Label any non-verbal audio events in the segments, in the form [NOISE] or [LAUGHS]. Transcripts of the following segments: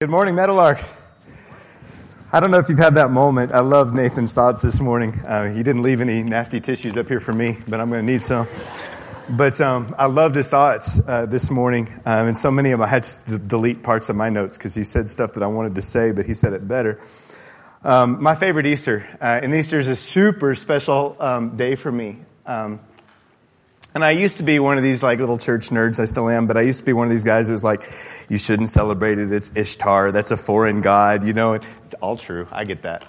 Good morning, Meadowlark. I don't know if you've had that moment. I love Nathan's thoughts this morning. Uh, he didn't leave any nasty tissues up here for me, but I'm going to need some. But um, I loved his thoughts uh, this morning, um, and so many of them I had to delete parts of my notes because he said stuff that I wanted to say, but he said it better. Um, my favorite Easter, uh, and Easter is a super special um, day for me. Um, and I used to be one of these like little church nerds. I still am, but I used to be one of these guys who was like, you shouldn't celebrate it. It's Ishtar. That's a foreign god, you know. It's all true. I get that.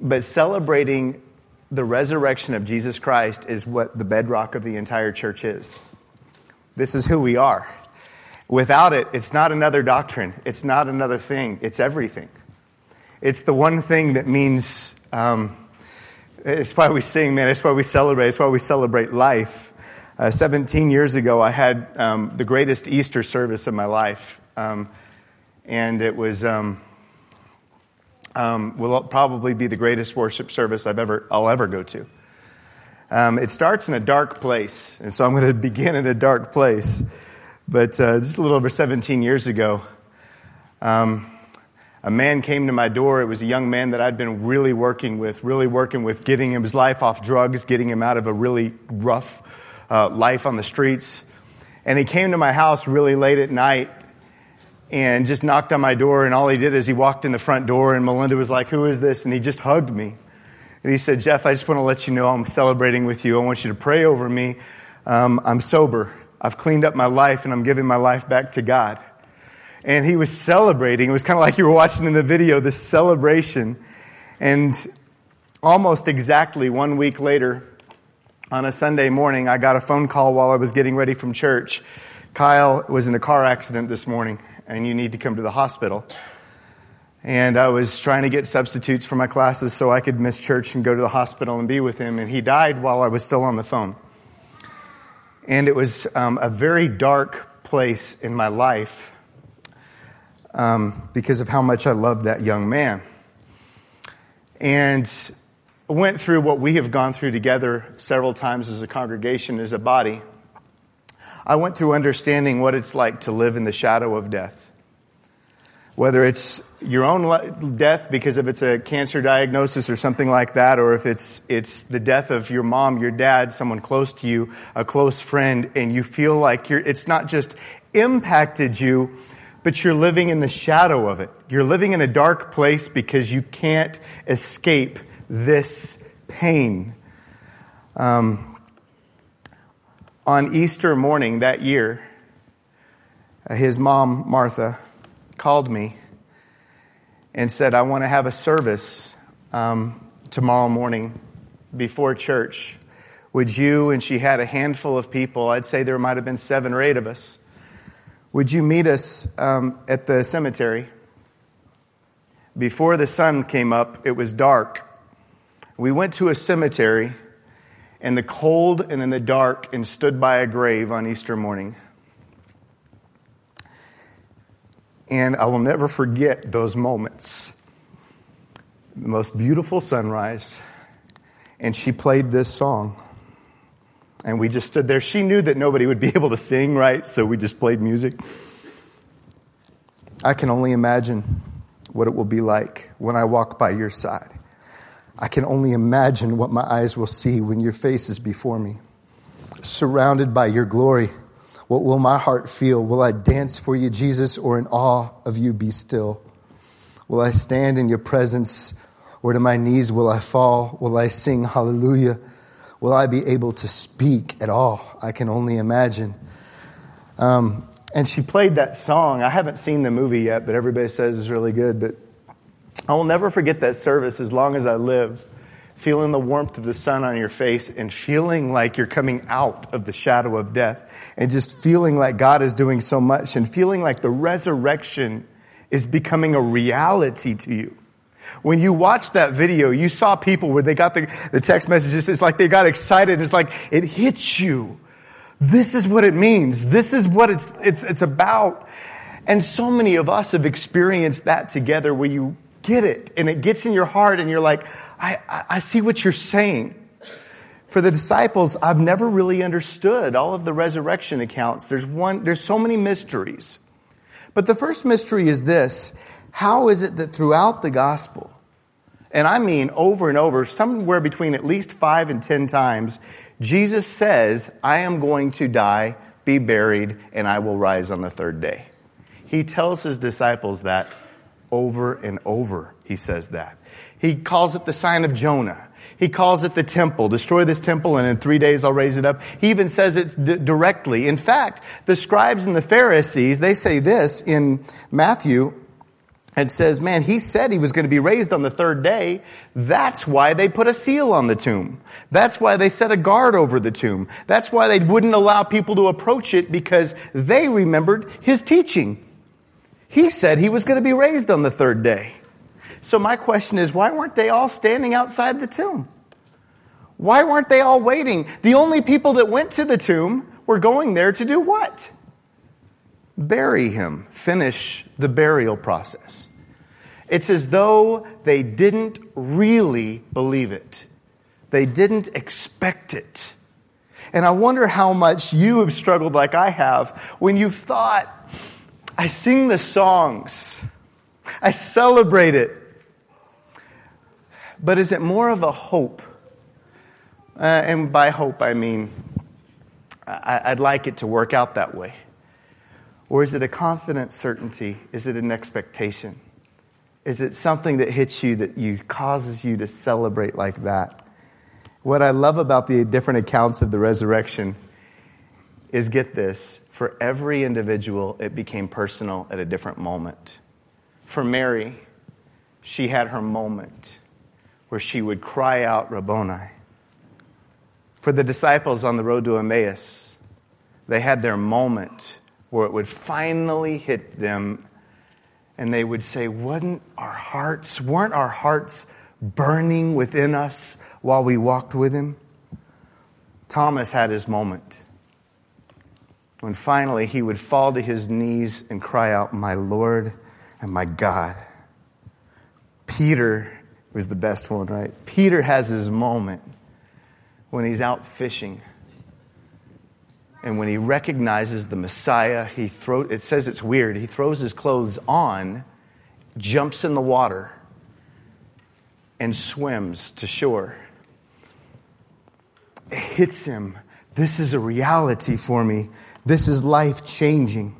But celebrating the resurrection of Jesus Christ is what the bedrock of the entire church is. This is who we are. Without it, it's not another doctrine. It's not another thing. It's everything. It's the one thing that means, um, it's why we sing, man. It's why we celebrate. It's why we celebrate life. Uh, 17 years ago, I had um, the greatest Easter service of my life. Um, and it was, um, um will probably be the greatest worship service I've ever, I'll ever go to. Um, it starts in a dark place. And so I'm going [LAUGHS] to begin in a dark place. But uh, just a little over 17 years ago, um, a man came to my door. It was a young man that I'd been really working with, really working with getting his life off drugs, getting him out of a really rough uh, life on the streets. And he came to my house really late at night and just knocked on my door. And all he did is he walked in the front door and Melinda was like, who is this? And he just hugged me. And he said, Jeff, I just want to let you know I'm celebrating with you. I want you to pray over me. Um, I'm sober. I've cleaned up my life and I'm giving my life back to God. And he was celebrating. It was kind of like you were watching in the video, this celebration. And almost exactly one week later, on a Sunday morning, I got a phone call while I was getting ready from church. Kyle was in a car accident this morning and you need to come to the hospital. And I was trying to get substitutes for my classes so I could miss church and go to the hospital and be with him. And he died while I was still on the phone. And it was um, a very dark place in my life um, because of how much I loved that young man. And went through what we have gone through together several times as a congregation, as a body. I went through understanding what it's like to live in the shadow of death. Whether it's your own death because if it's a cancer diagnosis or something like that, or if it's, it's the death of your mom, your dad, someone close to you, a close friend, and you feel like you're, it's not just impacted you, but you're living in the shadow of it. You're living in a dark place because you can't escape this pain. Um, on Easter morning that year, uh, his mom, Martha, called me and said, I want to have a service um, tomorrow morning before church. Would you, and she had a handful of people, I'd say there might have been seven or eight of us, would you meet us um, at the cemetery? Before the sun came up, it was dark. We went to a cemetery in the cold and in the dark and stood by a grave on Easter morning. And I will never forget those moments. The most beautiful sunrise. And she played this song. And we just stood there. She knew that nobody would be [LAUGHS] able to sing, right? So we just played music. I can only imagine what it will be like when I walk by your side. I can only imagine what my eyes will see when your face is before me. Surrounded by your glory, what will my heart feel? Will I dance for you, Jesus, or in awe of you be still? Will I stand in your presence, or to my knees will I fall? Will I sing hallelujah? Will I be able to speak at all? I can only imagine. Um, and she played that song. I haven't seen the movie yet, but everybody says it's really good. But I will never forget that service as long as I live. Feeling the warmth of the sun on your face and feeling like you're coming out of the shadow of death and just feeling like God is doing so much and feeling like the resurrection is becoming a reality to you. When you watched that video, you saw people where they got the, the text messages. It's like they got excited. It's like it hits you. This is what it means. This is what it's, it's, it's about. And so many of us have experienced that together where you get it and it gets in your heart and you're like, I, I, I see what you're saying. For the disciples, I've never really understood all of the resurrection accounts. There's one, there's so many mysteries. But the first mystery is this. How is it that throughout the gospel, and I mean over and over, somewhere between at least five and ten times, Jesus says, I am going to die, be buried, and I will rise on the third day. He tells his disciples that over and over. He says that. He calls it the sign of Jonah. He calls it the temple. Destroy this temple and in three days I'll raise it up. He even says it d- directly. In fact, the scribes and the Pharisees, they say this in Matthew and says, man, he said he was going to be raised on the third day. That's why they put a seal on the tomb. That's why they set a guard over the tomb. That's why they wouldn't allow people to approach it because they remembered his teaching. He said he was going to be raised on the third day. So my question is, why weren't they all standing outside the tomb? Why weren't they all waiting? The only people that went to the tomb were going there to do what? Bury him, finish the burial process. It's as though they didn't really believe it. They didn't expect it. And I wonder how much you have struggled like I have when you've thought, I sing the songs. I celebrate it. But is it more of a hope? Uh, and by hope, I mean, I, would like it to work out that way. Or is it a confident certainty? Is it an expectation? Is it something that hits you that you causes you to celebrate like that? What I love about the different accounts of the resurrection is get this, for every individual, it became personal at a different moment. For Mary, she had her moment where she would cry out, Rabboni. For the disciples on the road to Emmaus, they had their moment where it would finally hit them and they would say, Wasn't our hearts, weren't our hearts burning within us while we walked with him? Thomas had his moment when finally he would fall to his knees and cry out, My Lord and my God. Peter was the best one, right? Peter has his moment when he's out fishing. And when he recognizes the Messiah, he throw, it says it's weird. He throws his clothes on, jumps in the water, and swims to shore. It hits him. This is a reality for me. This is life changing.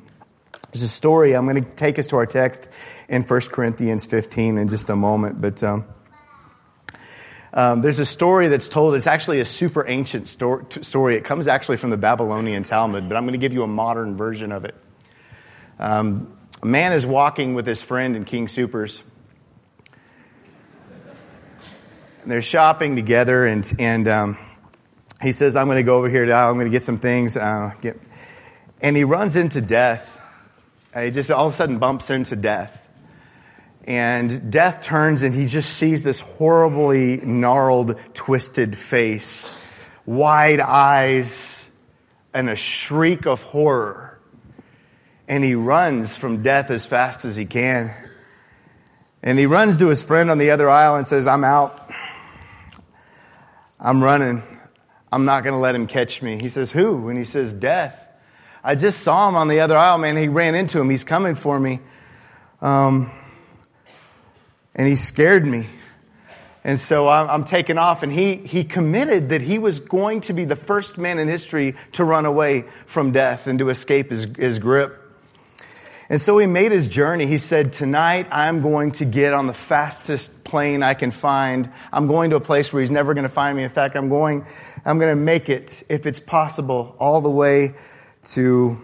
There's a story. I'm going to take us to our text in 1 Corinthians 15 in just a moment, but um, um, there's a story that's told. It's actually a super ancient story. It comes actually from the Babylonian Talmud, but I'm going to give you a modern version of it. Um, a man is walking with his friend in King Soopers. They're shopping together, and and um, he says, "I'm going to go over here. Now. I'm going to get some things." Uh, get, and he runs into death. Uh, he just all of a sudden bumps into death. And death turns and he just sees this horribly gnarled, twisted face, wide eyes, and a shriek of horror. And he runs from death as fast as he can. And he runs to his friend on the other aisle and says, I'm out. I'm running. I'm not going to let him catch me. He says, who? And he says, death. I just saw him on the other aisle, man. He ran into him. He's coming for me. Um, and he scared me. And so I'm, I'm taking off and he, he committed that he was going to be the first man in history to run away from death and to escape his, his grip. And so he made his journey. He said, tonight I'm going to get on the fastest plane I can find. I'm going to a place where he's never going to find me. In fact, I'm going, I'm going to make it, if it's possible, all the way to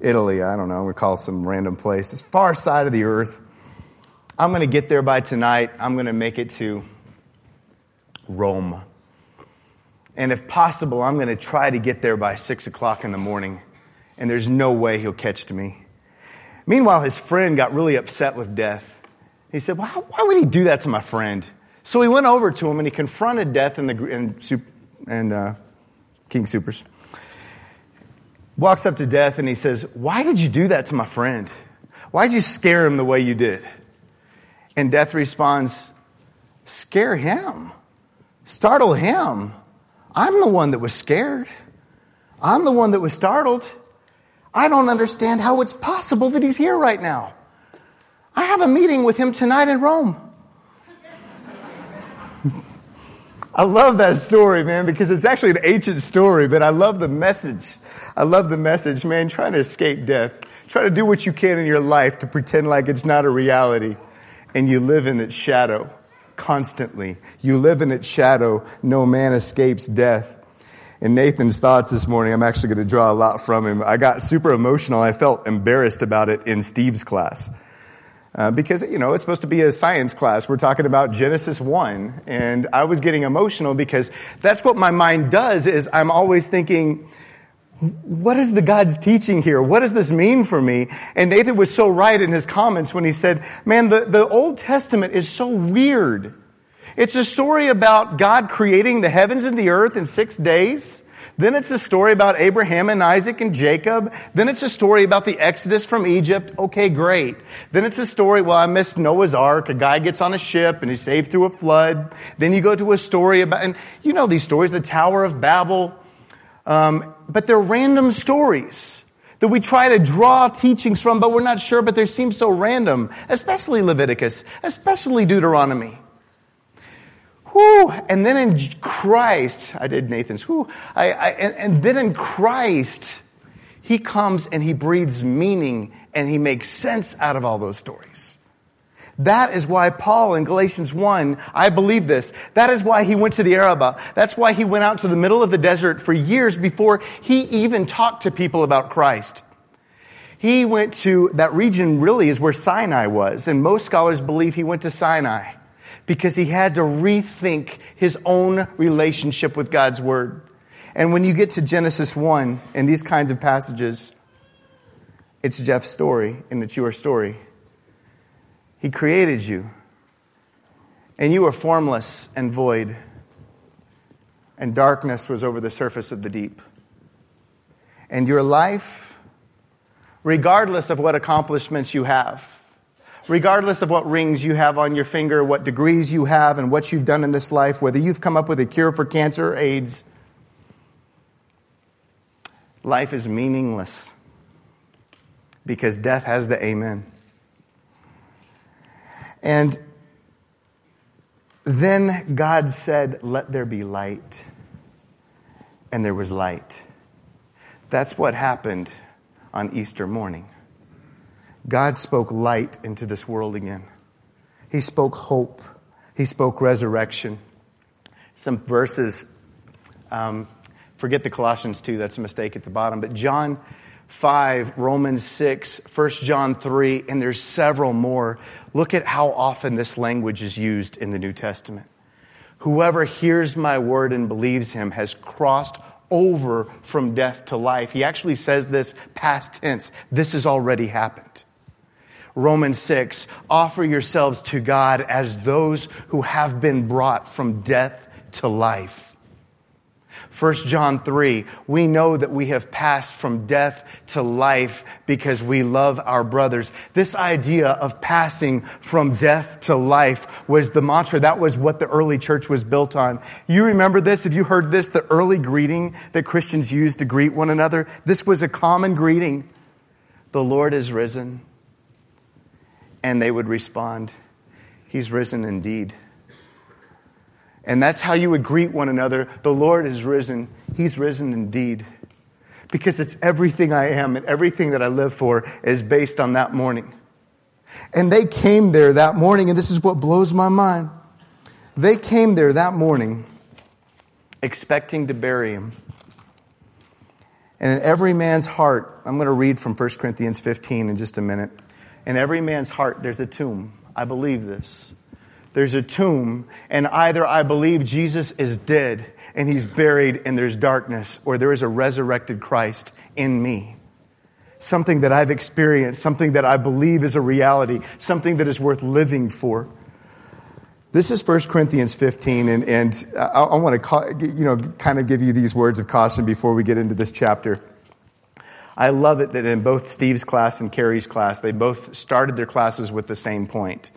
Italy. I don't know. To call some random place. It's far side of the earth. I'm going to get there by tonight. I'm going to make it to Rome. And if possible, I'm going to try to get there by six o'clock in the morning. And there's no way he'll catch me. Meanwhile, his friend got really upset with death. He said, well, why would he do that to my friend? So he went over to him and he confronted death in the, in, and, uh, King Soopers. Walks up to death and he says, why did you do that to my friend? Why did you scare him the way you did? And death responds, scare him, startle him. I'm the one that was scared. I'm the one that was startled. I don't understand how it's possible that he's here right now. I have a meeting with him tonight in Rome. I love that story, man, because it's actually an ancient story, but I love the message. I love the message, man, trying to escape death. Try to do what you can in your life to pretend like it's not a reality and you live in its shadow constantly. You live in its shadow. No man escapes death. In Nathan's thoughts this morning, I'm actually going to draw a lot from him. I got super emotional. I felt embarrassed about it in Steve's class. Uh, because, you know, it's supposed to be a science class. We're talking about Genesis 1. And I was getting emotional because that's what my mind does is I'm always thinking, what is the God's teaching here? What does this mean for me? And Nathan was so right in his comments when he said, man, the, the Old Testament is so weird. It's a story about God creating the heavens and the earth in six days. Then it's a story about Abraham and Isaac and Jacob. Then it's a story about the Exodus from Egypt. Okay, great. Then it's a story, well, I missed Noah's Ark. A guy gets on a ship and he's saved through a flood. Then you go to a story about, and you know these stories, the Tower of Babel. Um, but they're random stories that we try to draw teachings from, but we're not sure, but they seem so random, especially Leviticus, especially Deuteronomy. Whew. And then in Christ, I did Nathan's, whew, I, I, and, and then in Christ, he comes and he breathes meaning and he makes sense out of all those stories. That is why Paul in Galatians 1, I believe this. That is why he went to the Arabah. That's why he went out to the middle of the desert for years before he even talked to people about Christ. He went to, that region really is where Sinai was, and most scholars believe he went to Sinai because he had to rethink his own relationship with God's Word. And when you get to Genesis 1 and these kinds of passages, it's Jeff's story and it's your story. He created you, and you were formless and void, and darkness was over the surface of the deep. And your life, regardless of what accomplishments you have, regardless of what rings you have on your finger, what degrees you have, and what you've done in this life, whether you've come up with a cure for cancer or AIDS, life is meaningless because death has the amen. And then God said, Let there be light. And there was light. That's what happened on Easter morning. God spoke light into this world again. He spoke hope. He spoke resurrection. Some verses, um, forget the Colossians 2, that's a mistake at the bottom, but John 5, Romans 6, 1 John 3, and there's several more. Look at how often this language is used in the New Testament. Whoever hears my word and believes him has crossed over from death to life. He actually says this past tense. This has already happened. Romans 6, offer yourselves to God as those who have been brought from death to life. 1 John 3, we know that we have passed from death to life because we love our brothers. This idea of passing from death to life was the mantra. That was what the early church was built on. You remember this? Have you heard this? The early greeting that Christians used to greet one another? This was a common greeting. The Lord is risen. And they would respond, He's risen indeed. And that's how you would greet one another. The Lord is risen. He's risen indeed. Because it's everything I am and everything that I live for is based on that morning. And they came there that morning, and this is what blows my mind. They came there that morning expecting to bury him. And in every man's heart, I'm going to read from 1 Corinthians 15 in just a minute. In every man's heart, there's a tomb. I believe this. There's a tomb, and either I believe Jesus is dead and he's buried and there's darkness, or there is a resurrected Christ in me. Something that I've experienced, something that I believe is a reality, something that is worth living for. This is 1 Corinthians 15, and, and I, I want to, you know, kind of give you these words of caution before we get into this chapter. I love it that in both Steve's class and Carrie's class, they both started their classes with the same point.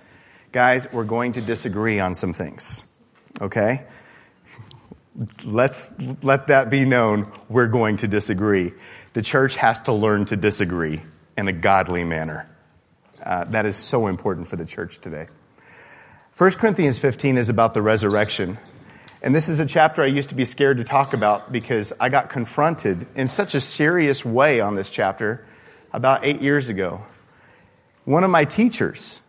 Guys, we're going to disagree on some things. Okay? Let's let that be known. We're going to disagree. the church has to learn to disagree in a godly manner. Uh, that is so important for the church today. 1 Corinthians 15 is about the resurrection. And this is a chapter I used to be scared to talk about because I got confronted in such a serious way on this chapter about eight years ago. One of my teachers,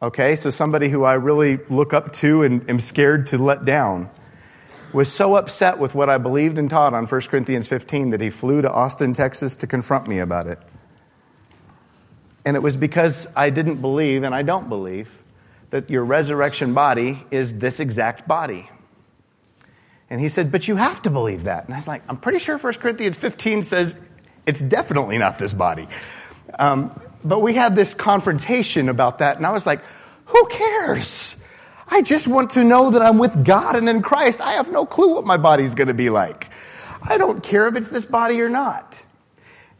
okay, so somebody who I really look up to and am scared to let down, was so upset with what I believed and taught on 1 Corinthians 15 that he flew to Austin, Texas to confront me about it. And it was because I didn't believe, and I don't believe, that your resurrection body is this exact body. And he said, But you have to believe that. And I was like, I'm pretty sure 1 Corinthians 15 says it's definitely not this body. Um, but we had this confrontation about that, and I was like, Who cares? I just want to know that I'm with God and in Christ. I have no clue what my body's going to be like. I don't care if it's this body or not.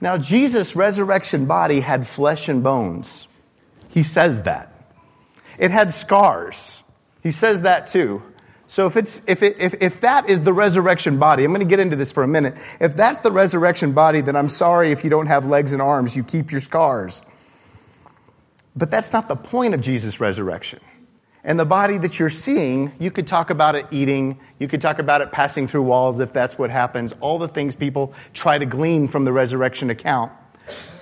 Now, Jesus' resurrection body had flesh and bones. He says that. It had scars. He says that too. So if it's, if it, if, if that is the resurrection body, I'm going to get into this for a minute. If that's the resurrection body, then I'm sorry if you don't have legs and arms, you keep your scars. But that's not the point of Jesus' resurrection. And the body that you're seeing, you could talk about it eating, you could talk about it passing through walls if that's what happens, all the things people try to glean from the resurrection account.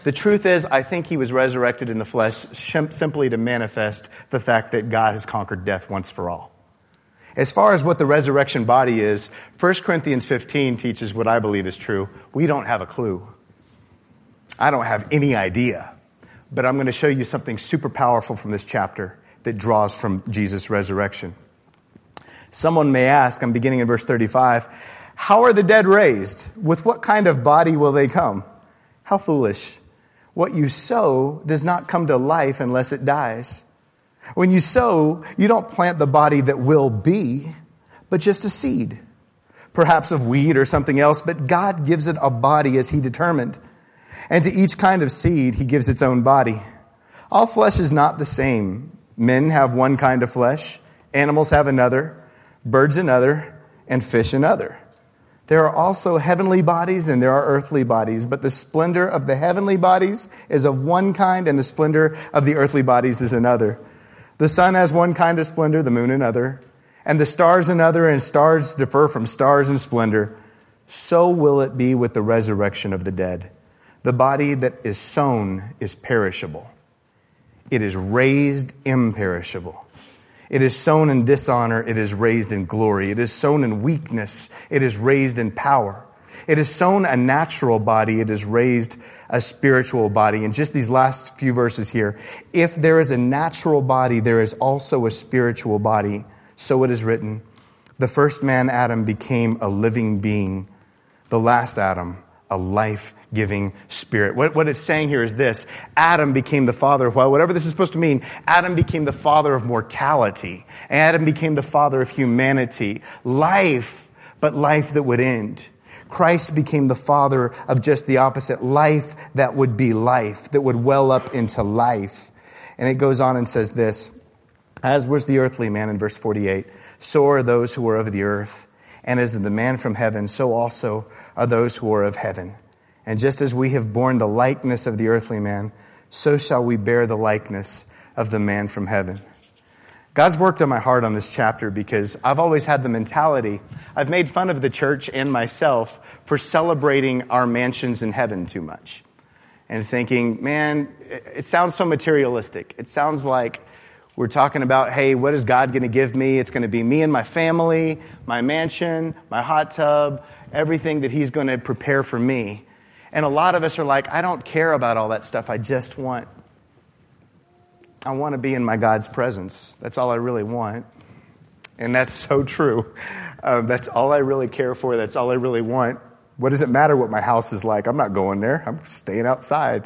The truth is, I think he was resurrected in the flesh simply to manifest the fact that God has conquered death once for all. As far as what the resurrection body is, 1 Corinthians 15 teaches what I believe is true. We don't have a clue. I don't have any idea. But I'm going to show you something super powerful from this chapter that draws from Jesus' resurrection. Someone may ask, I'm beginning in verse 35, how are the dead raised? With what kind of body will they come? How foolish. What you sow does not come to life unless it dies. When you sow, you don't plant the body that will be, but just a seed. Perhaps of wheat or something else, but God gives it a body as He determined. And to each kind of seed, He gives its own body. All flesh is not the same. Men have one kind of flesh, animals have another, birds another, and fish another. There are also heavenly bodies and there are earthly bodies, but the splendor of the heavenly bodies is of one kind and the splendor of the earthly bodies is another. The sun has one kind of splendor, the moon another, and the stars another, and stars differ from stars in splendor. So will it be with the resurrection of the dead. The body that is sown is perishable it is raised imperishable. It is sown in dishonor. It is raised in glory. It is sown in weakness. It is raised in power. It is sown a natural body. It is raised a spiritual body. And just these last few verses here, if there is a natural body, there is also a spiritual body. So it is written, the first man, Adam, became a living being. The last Adam, a life giving spirit. What, what, it's saying here is this Adam became the father of, well, whatever this is supposed to mean, Adam became the father of mortality. Adam became the father of humanity. Life, but life that would end. Christ became the father of just the opposite life that would be life, that would well up into life. And it goes on and says this As was the earthly man in verse 48, so are those who are of the earth. And as the man from heaven, so also are those who are of heaven. And just as we have borne the likeness of the earthly man, so shall we bear the likeness of the man from heaven. God's worked on my heart on this chapter because I've always had the mentality, I've made fun of the church and myself for celebrating our mansions in heaven too much. And thinking, man, it sounds so materialistic. It sounds like we're talking about, hey, what is God going to give me? It's going to be me and my family, my mansion, my hot tub, everything that He's going to prepare for me. And a lot of us are like, I don't care about all that stuff. I just want, I want to be in my God's presence. That's all I really want. And that's [LAUGHS] so true. Um, that's all I really care for. That's all I really want. What does it matter what my house is like? I'm not going there. I'm staying outside.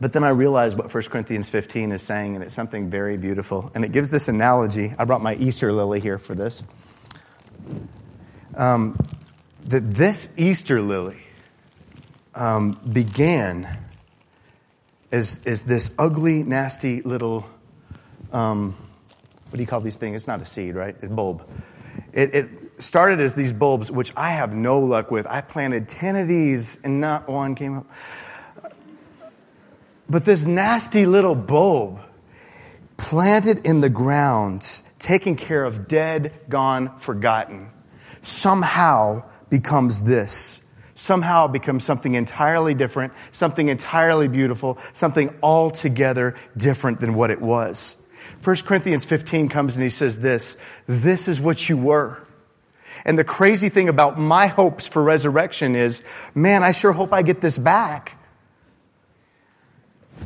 But then I realized what 1 Corinthians 15 is saying, and it's something very beautiful. And it gives this analogy. I brought my Easter lily here for this um, that this Easter lily um, began as, as this ugly, nasty little, um, what do you call these things? It's not a seed, right? It's a bulb. It, it, started as these bulbs, which I have no luck with. I planted 10 of these and not one came up. But this nasty little bulb planted in the ground, taking care of dead, gone, forgotten, somehow becomes this. Somehow becomes something entirely different, something entirely beautiful, something altogether different than what it was. 1 Corinthians 15 comes and he says this, this is what you were. And the crazy thing about my hopes for resurrection is, man, I sure hope I get this back.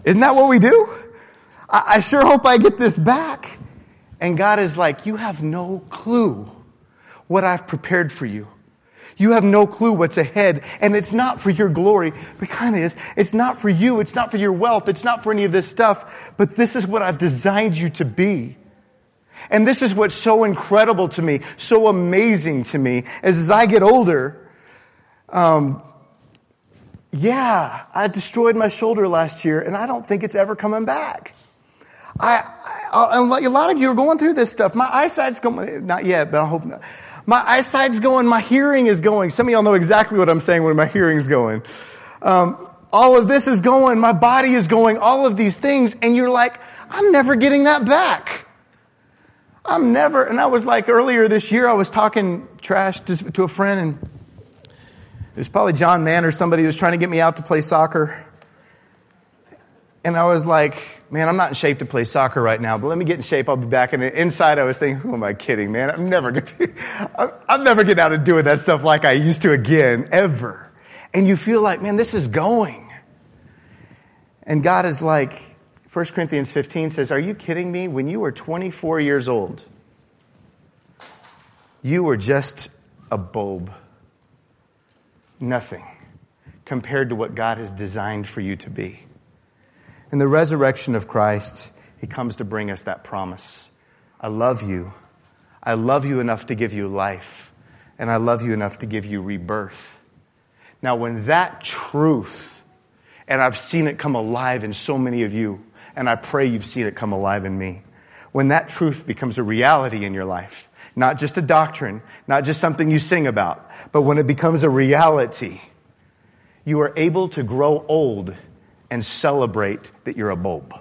Isn't that what we do? I, I sure hope I get this back. And God is like, you have no clue what I've prepared for you. You have no clue what's ahead, and it's not for your glory, but kind of is. It's not for you. It's not for your wealth. It's not for any of this stuff, but this is what I've designed you to be. And this is what's so incredible to me, so amazing to me, is as I get older, um, yeah, I destroyed my shoulder last year, and I don't think it's ever coming back. I, I, a lot of you are going through this stuff. My eyesight's going, not yet, but I hope not. My eyesight's going, my hearing is going. Some of y'all know exactly what I'm saying when my hearing's going. Um, all of this is going, my body is going, all of these things, and you're like, I'm never getting that back. I'm never, and I was like earlier this year, I was talking trash to, to a friend and it was probably John Mann or somebody who was trying to get me out to play soccer. And I was like, man, I'm not in shape to play soccer right now, but let me get in shape. I'll be back. And inside I was thinking, who am I kidding, man? I'm never going [LAUGHS] to, I'm never getting out and doing that stuff like I used to again, ever. And you feel like, man, this is going. And God is like, 1 Corinthians 15 says, are you kidding me? When you were 24 years old, you were just a bulb nothing compared to what God has designed for you to be. In the resurrection of Christ, He comes to bring us that promise. I love you. I love you enough to give you life, and I love you enough to give you rebirth. Now, when that truth, and I've seen it come alive in so many of you, and I pray you've seen it come alive in me, when that truth becomes a reality in your life, not just a doctrine, not just something you sing about, but when it becomes a reality, you are able to grow old and celebrate that you're a bulb.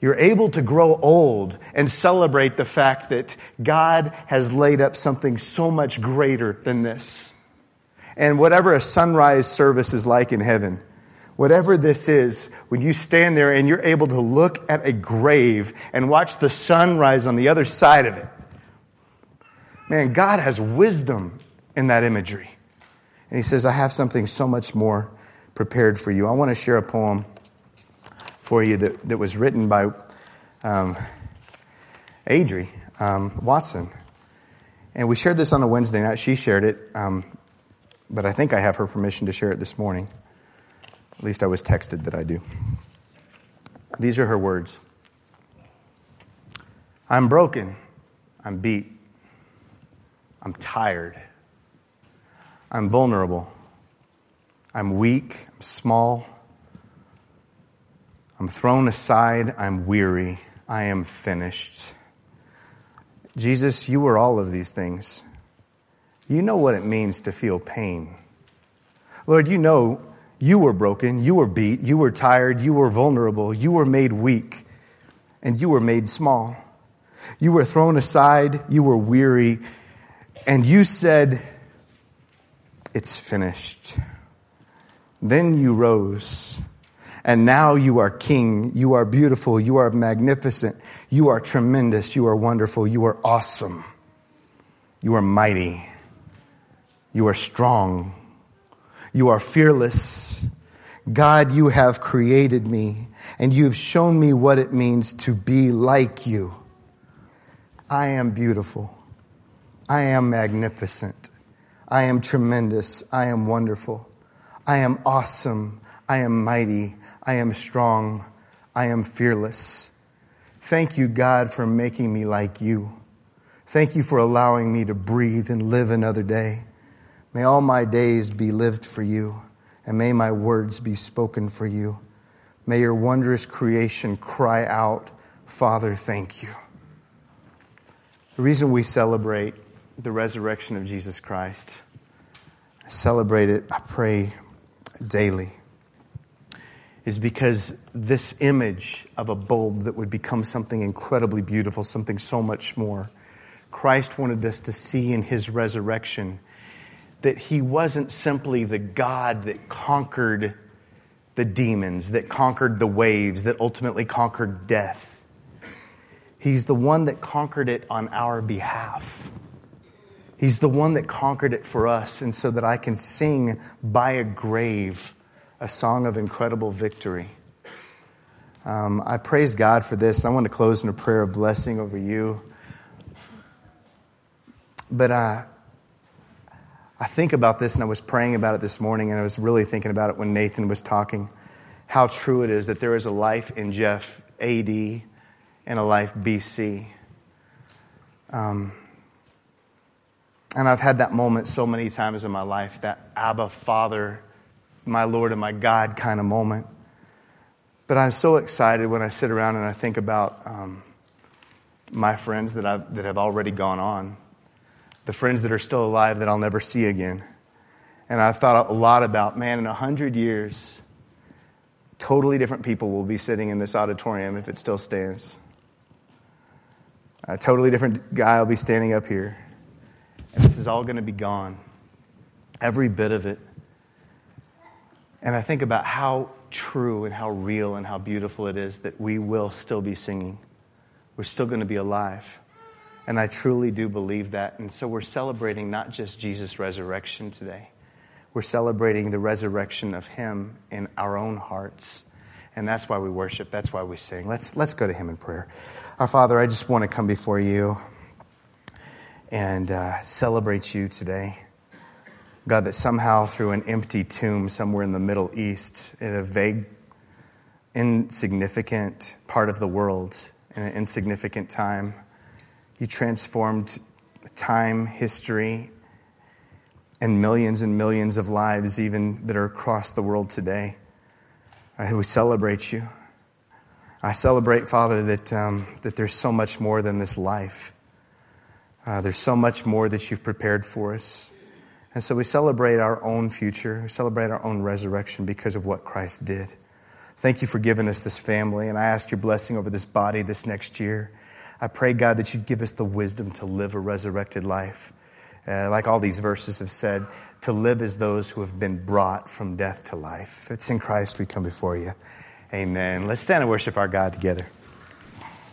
You're able to grow old and celebrate the fact that God has laid up something so much greater than this. And whatever a sunrise service is like in heaven, whatever this is, when you stand there and you're able to look at a grave and watch the sun rise on the other side of it, Man, God has wisdom in that imagery. And he says, I have something so much more prepared for you. I want to share a poem for you that, that was written by um, Adri um, Watson. And we shared this on a Wednesday night. She shared it, um, but I think I have her permission to share it this morning. At least I was texted that I do. These are her words I'm broken. I'm beat. I'm tired. I'm vulnerable. I'm weak. I'm small. I'm thrown aside. I'm weary. I am finished. Jesus, you were all of these things. You know what it means to feel pain. Lord, you know you were broken, you were beat, you were tired, you were vulnerable, you were made weak, and you were made small. You were thrown aside, you were weary, and you said, It's finished. Then you rose. And now you are king. You are beautiful. You are magnificent. You are tremendous. You are wonderful. You are awesome. You are mighty. You are strong. You are fearless. God, you have created me and you've shown me what it means to be like you. I am beautiful. I am magnificent. I am tremendous. I am wonderful. I am awesome. I am mighty. I am strong. I am fearless. Thank you, God, for making me like you. Thank you for allowing me to breathe and live another day. May all my days be lived for you, and may my words be spoken for you. May your wondrous creation cry out, Father, thank you. The reason we celebrate the resurrection of Jesus Christ. I celebrate it, I pray daily, is because this image of a bulb that would become something incredibly beautiful, something so much more, Christ wanted us to see in his resurrection that he wasn't simply the God that conquered the demons, that conquered the waves, that ultimately conquered death. He's the one that conquered it on our behalf. He's the one that conquered it for us, and so that I can sing by a grave a song of incredible victory. Um, I praise God for this. I want to close in a prayer of blessing over you. But uh, I think about this, and I was praying about it this morning, and I was really thinking about it when Nathan was talking. How true it is that there is a life in Jeff AD and a life BC. Um, and I've had that moment so many times in my life, that Abba Father, my Lord and my God kind of moment. But I'm so excited when I sit around and I think about um, my friends that, I've, that have already gone on, the friends that are still alive that I'll never see again. And I've thought a lot about, man, in a hundred years, totally different people will be sitting in this auditorium if it still stands. A totally different guy will be standing up here. And this is all going to be gone. Every bit of it. And I think about how true and how real and how beautiful it is that we will still be singing. We're still going to be alive. And I truly do believe that. And so we're celebrating not just Jesus' resurrection today, we're celebrating the resurrection of Him in our own hearts. And that's why we worship. That's why we sing. Let's, let's go to Him in prayer. Our Father, I just want to come before you and uh, celebrate you today. God, that somehow through an empty tomb somewhere in the Middle East, in a vague, insignificant part of the world, in an insignificant time, you transformed time, history, and millions and millions of lives, even that are across the world today. I, we celebrate you. I celebrate, Father, that, um, that there's so much more than this life. Uh, there's so much more that you've prepared for us. And so we celebrate our own future. We celebrate our own resurrection because of what Christ did. Thank you for giving us this family, and I ask your blessing over this body this next year. I pray, God, that you'd give us the wisdom to live a resurrected life. Uh, like all these verses have said, to live as those who have been brought from death to life. It's in Christ we come before you. Amen. Let's stand and worship our God together.